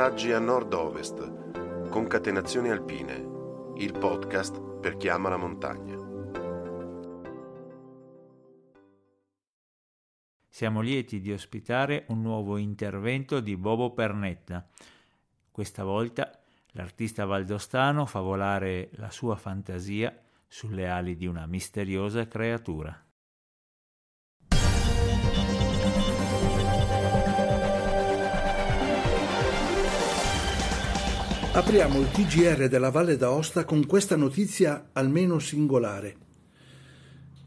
Passaggi a nord-ovest, concatenazioni alpine, il podcast per chi ama la montagna. Siamo lieti di ospitare un nuovo intervento di Bobo Pernetta. Questa volta l'artista valdostano fa volare la sua fantasia sulle ali di una misteriosa creatura. Apriamo il TGR della Valle d'Aosta con questa notizia almeno singolare.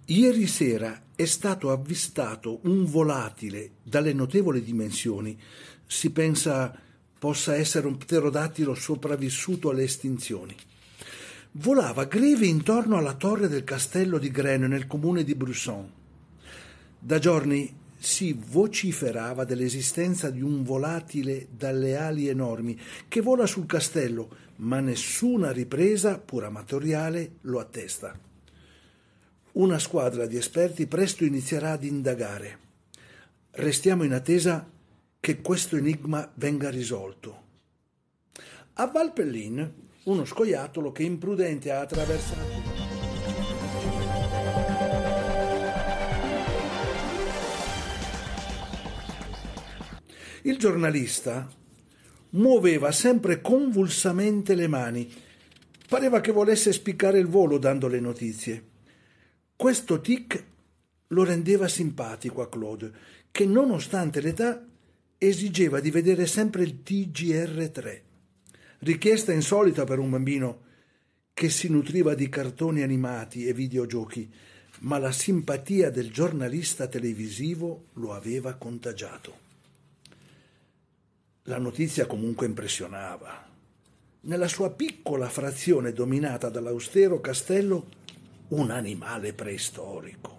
Ieri sera è stato avvistato un volatile dalle notevoli dimensioni. Si pensa possa essere un pterodattilo sopravvissuto alle estinzioni. Volava greve intorno alla torre del castello di Greno nel comune di Brusson. Da giorni si vociferava dell'esistenza di un volatile dalle ali enormi che vola sul castello, ma nessuna ripresa, pur amatoriale, lo attesta. Una squadra di esperti presto inizierà ad indagare. Restiamo in attesa che questo enigma venga risolto. A Valpellin, uno scoiattolo che imprudente ha attraversato Il giornalista muoveva sempre convulsamente le mani. Pareva che volesse spiccare il volo dando le notizie. Questo tic lo rendeva simpatico a Claude, che nonostante l'età esigeva di vedere sempre il TGR3. Richiesta insolita per un bambino che si nutriva di cartoni animati e videogiochi, ma la simpatia del giornalista televisivo lo aveva contagiato. La notizia comunque impressionava. Nella sua piccola frazione dominata dall'austero castello, un animale preistorico.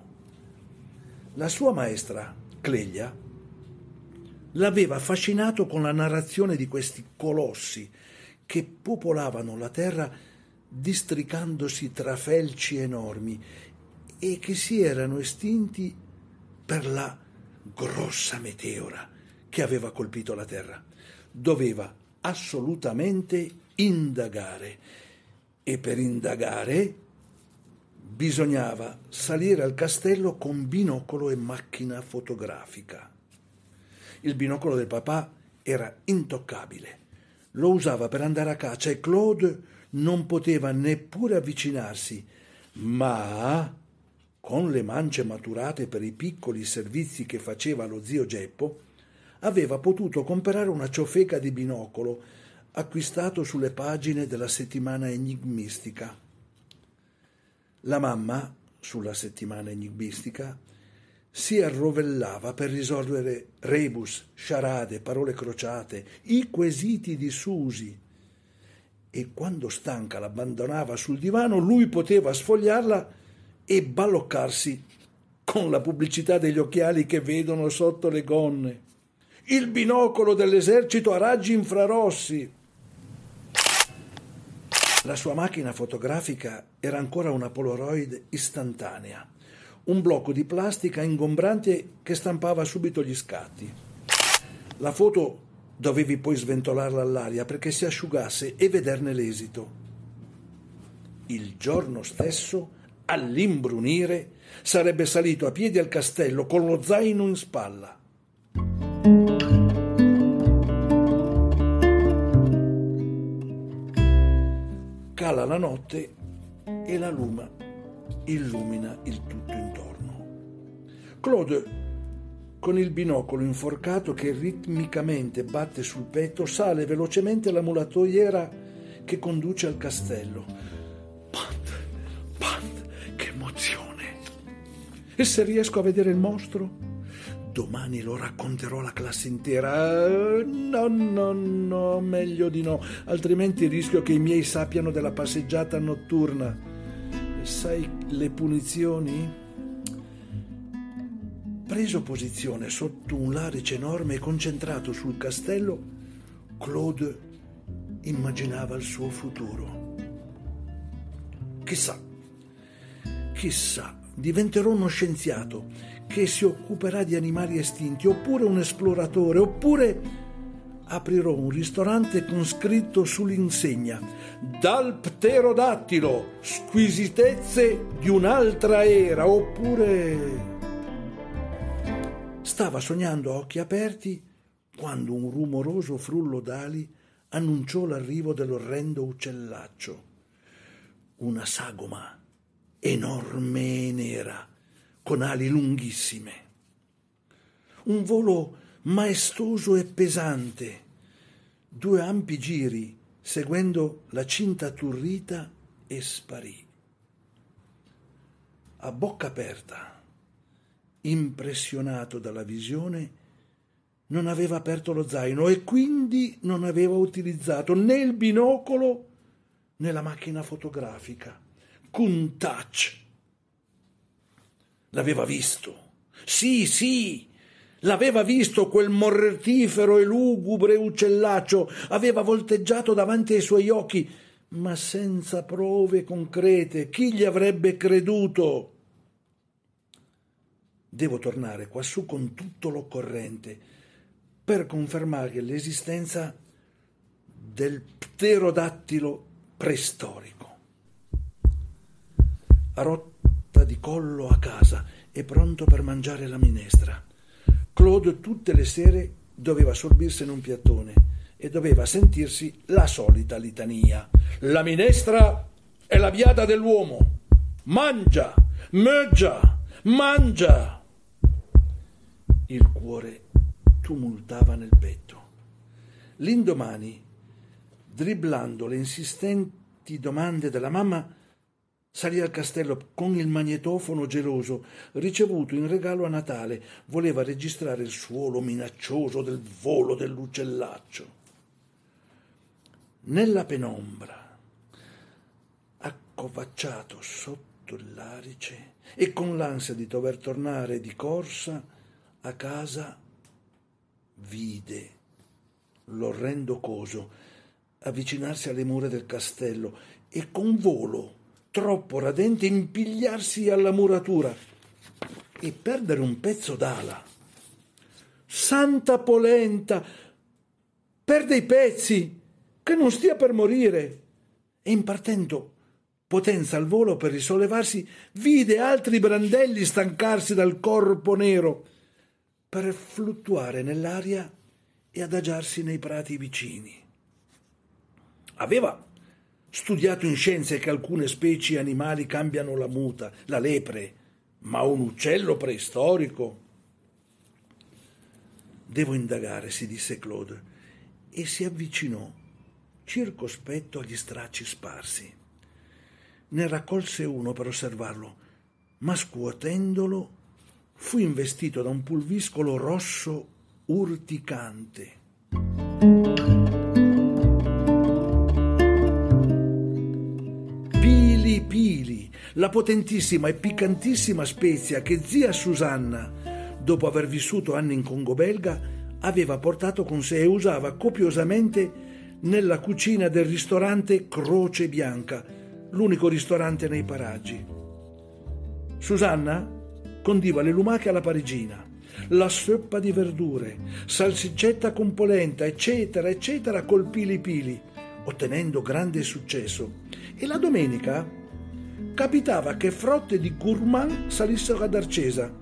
La sua maestra, Cleglia, l'aveva affascinato con la narrazione di questi colossi che popolavano la terra districandosi tra felci enormi e che si erano estinti per la grossa meteora che aveva colpito la terra doveva assolutamente indagare e per indagare bisognava salire al castello con binocolo e macchina fotografica. Il binocolo del papà era intoccabile. Lo usava per andare a caccia e Claude non poteva neppure avvicinarsi, ma con le mance maturate per i piccoli servizi che faceva lo zio Geppo, aveva potuto comprare una ciofeca di binocolo acquistato sulle pagine della settimana enigmistica. La mamma, sulla settimana enigmistica, si arrovellava per risolvere rebus, sciarade, parole crociate, i quesiti di Susi. E quando stanca l'abbandonava sul divano, lui poteva sfogliarla e balloccarsi con la pubblicità degli occhiali che vedono sotto le gonne il binocolo dell'esercito a raggi infrarossi. La sua macchina fotografica era ancora una Polaroid istantanea, un blocco di plastica ingombrante che stampava subito gli scatti. La foto dovevi poi sventolarla all'aria perché si asciugasse e vederne l'esito. Il giorno stesso, all'imbrunire, sarebbe salito a piedi al castello con lo zaino in spalla. Cala la notte e la luna illumina il tutto intorno. Claude, con il binocolo inforcato che ritmicamente batte sul petto, sale velocemente la mulatoiera che conduce al castello. Pant, pant, che emozione! E se riesco a vedere il mostro? Domani lo racconterò alla classe intera. No, no, no, meglio di no, altrimenti rischio che i miei sappiano della passeggiata notturna. Sai le punizioni? Preso posizione sotto un larice enorme e concentrato sul castello, Claude immaginava il suo futuro. Chissà, chissà, diventerò uno scienziato che si occuperà di animali estinti, oppure un esploratore, oppure aprirò un ristorante con scritto sull'insegna dal pterodattilo, squisitezze di un'altra era, oppure... Stava sognando a occhi aperti quando un rumoroso frullo d'ali annunciò l'arrivo dell'orrendo uccellaccio. Una sagoma enorme e nera, con ali lunghissime. Un volo maestoso e pesante, due ampi giri seguendo la cinta turrita e sparì. A bocca aperta, impressionato dalla visione, non aveva aperto lo zaino e quindi non aveva utilizzato né il binocolo né la macchina fotografica. Countach. L'aveva visto. Sì, sì, L'aveva visto quel mortifero e lugubre uccellaccio, aveva volteggiato davanti ai suoi occhi, ma senza prove concrete. Chi gli avrebbe creduto? Devo tornare quassù con tutto l'occorrente per confermare l'esistenza del pterodattilo preistorico. A di collo a casa e pronto per mangiare la minestra. Claude tutte le sere doveva sorbirsene un piattone e doveva sentirsi la solita litania. La minestra è la viada dell'uomo. Mangia, mangia, mangia. Il cuore tumultava nel petto. L'indomani, dribblando le insistenti domande della mamma, Salì al castello con il magnetofono geloso, ricevuto in regalo a Natale. Voleva registrare il suolo minaccioso del volo dell'uccellaccio. Nella penombra, accovacciato sotto l'arice e con l'ansia di dover tornare di corsa a casa, vide l'orrendo coso avvicinarsi alle mura del castello e con volo troppo radente impigliarsi alla muratura e perdere un pezzo d'ala. Santa polenta! Perde i pezzi! Che non stia per morire! E impartendo potenza al volo per risollevarsi, vide altri brandelli stancarsi dal corpo nero per fluttuare nell'aria e adagiarsi nei prati vicini. Aveva studiato in scienze che alcune specie animali cambiano la muta, la lepre, ma un uccello preistorico? Devo indagare, si disse Claude, e si avvicinò, circospetto agli stracci sparsi. Ne raccolse uno per osservarlo, ma scuotendolo fu investito da un pulviscolo rosso urticante. La potentissima e piccantissima spezia che zia Susanna, dopo aver vissuto anni in Congo belga, aveva portato con sé e usava copiosamente nella cucina del ristorante Croce Bianca, l'unico ristorante nei paraggi. Susanna condiva le lumache alla parigina, la soppa di verdure, salsiccetta con polenta, eccetera, eccetera, col pili pili, ottenendo grande successo. E la domenica capitava che frotte di gourmand salissero ad Arcesa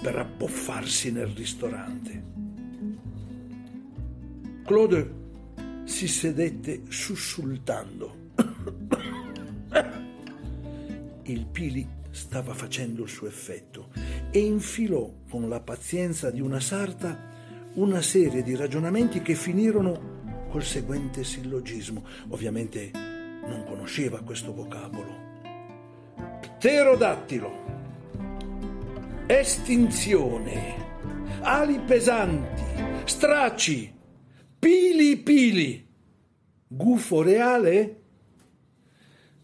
per abboffarsi nel ristorante. Claude si sedette sussultando. Il Pili stava facendo il suo effetto e infilò con la pazienza di una sarta una serie di ragionamenti che finirono col seguente sillogismo. Ovviamente non conosceva questo vocabolo pterodattilo, estinzione, ali pesanti, stracci, pili pili, gufo reale?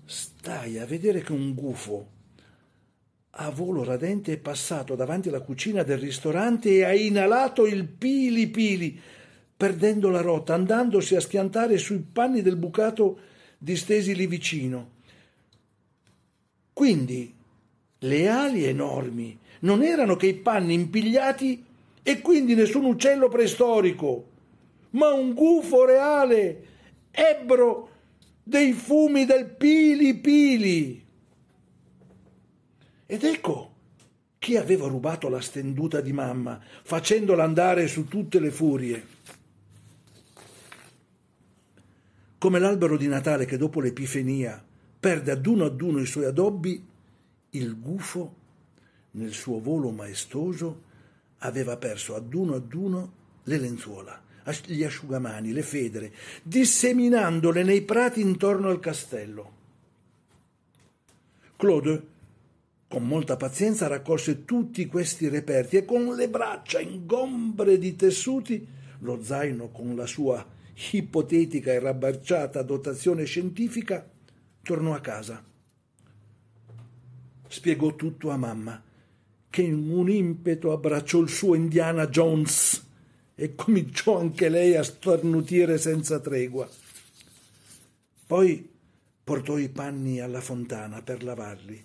Stai a vedere che un gufo a volo radente è passato davanti alla cucina del ristorante e ha inalato il pili pili, perdendo la rotta, andandosi a schiantare sui panni del bucato distesi lì vicino. Quindi le ali enormi non erano che i panni impigliati e quindi nessun uccello preistorico. ma un gufo reale, ebbro dei fumi del Pili Pili. Ed ecco chi aveva rubato la stenduta di mamma, facendola andare su tutte le furie. Come l'albero di Natale che dopo l'Epifania perde ad uno ad uno i suoi addobbi, il gufo, nel suo volo maestoso, aveva perso ad uno ad uno le lenzuola, gli asciugamani, le federe, disseminandole nei prati intorno al castello. Claude, con molta pazienza, raccolse tutti questi reperti e con le braccia ingombre di tessuti, lo zaino con la sua ipotetica e rabbarciata dotazione scientifica, tornò a casa. Spiegò tutto a mamma, che in un impeto abbracciò il suo Indiana Jones e cominciò anche lei a starnutire senza tregua. Poi portò i panni alla fontana per lavarli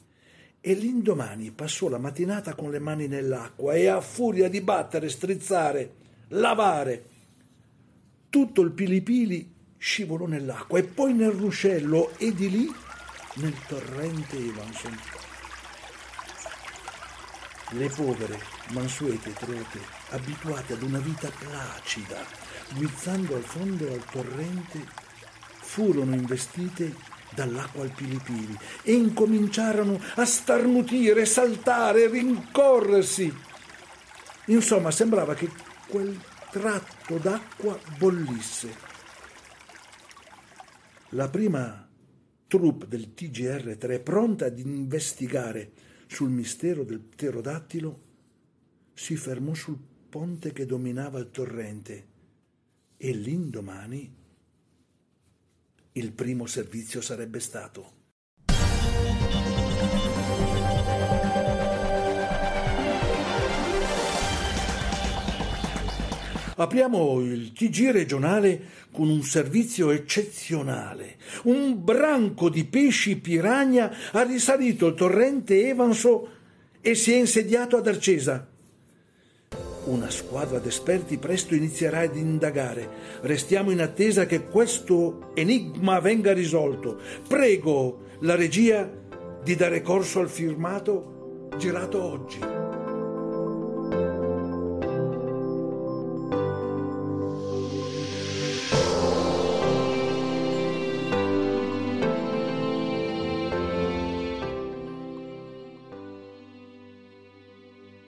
e l'indomani passò la mattinata con le mani nell'acqua e a furia di battere, strizzare, lavare, tutto il pilipili scivolò nell'acqua e poi nel ruscello e di lì nel torrente Evanson. Le povere, mansuete trote, abituate ad una vita placida, guizzando al fondo al torrente, furono investite dall'acqua al pilipili e incominciarono a starnutire, saltare, rincorrersi. Insomma, sembrava che quel tratto d'acqua bollisse. La prima troupe del TGR3, pronta ad investigare sul mistero del pterodattilo, si fermò sul ponte che dominava il torrente e l'indomani il primo servizio sarebbe stato Apriamo il TG regionale con un servizio eccezionale. Un branco di pesci piragna ha risalito il torrente Evanso e si è insediato ad Arcesa. Una squadra d'esperti presto inizierà ad indagare. Restiamo in attesa che questo enigma venga risolto. Prego la regia di dare corso al firmato girato oggi.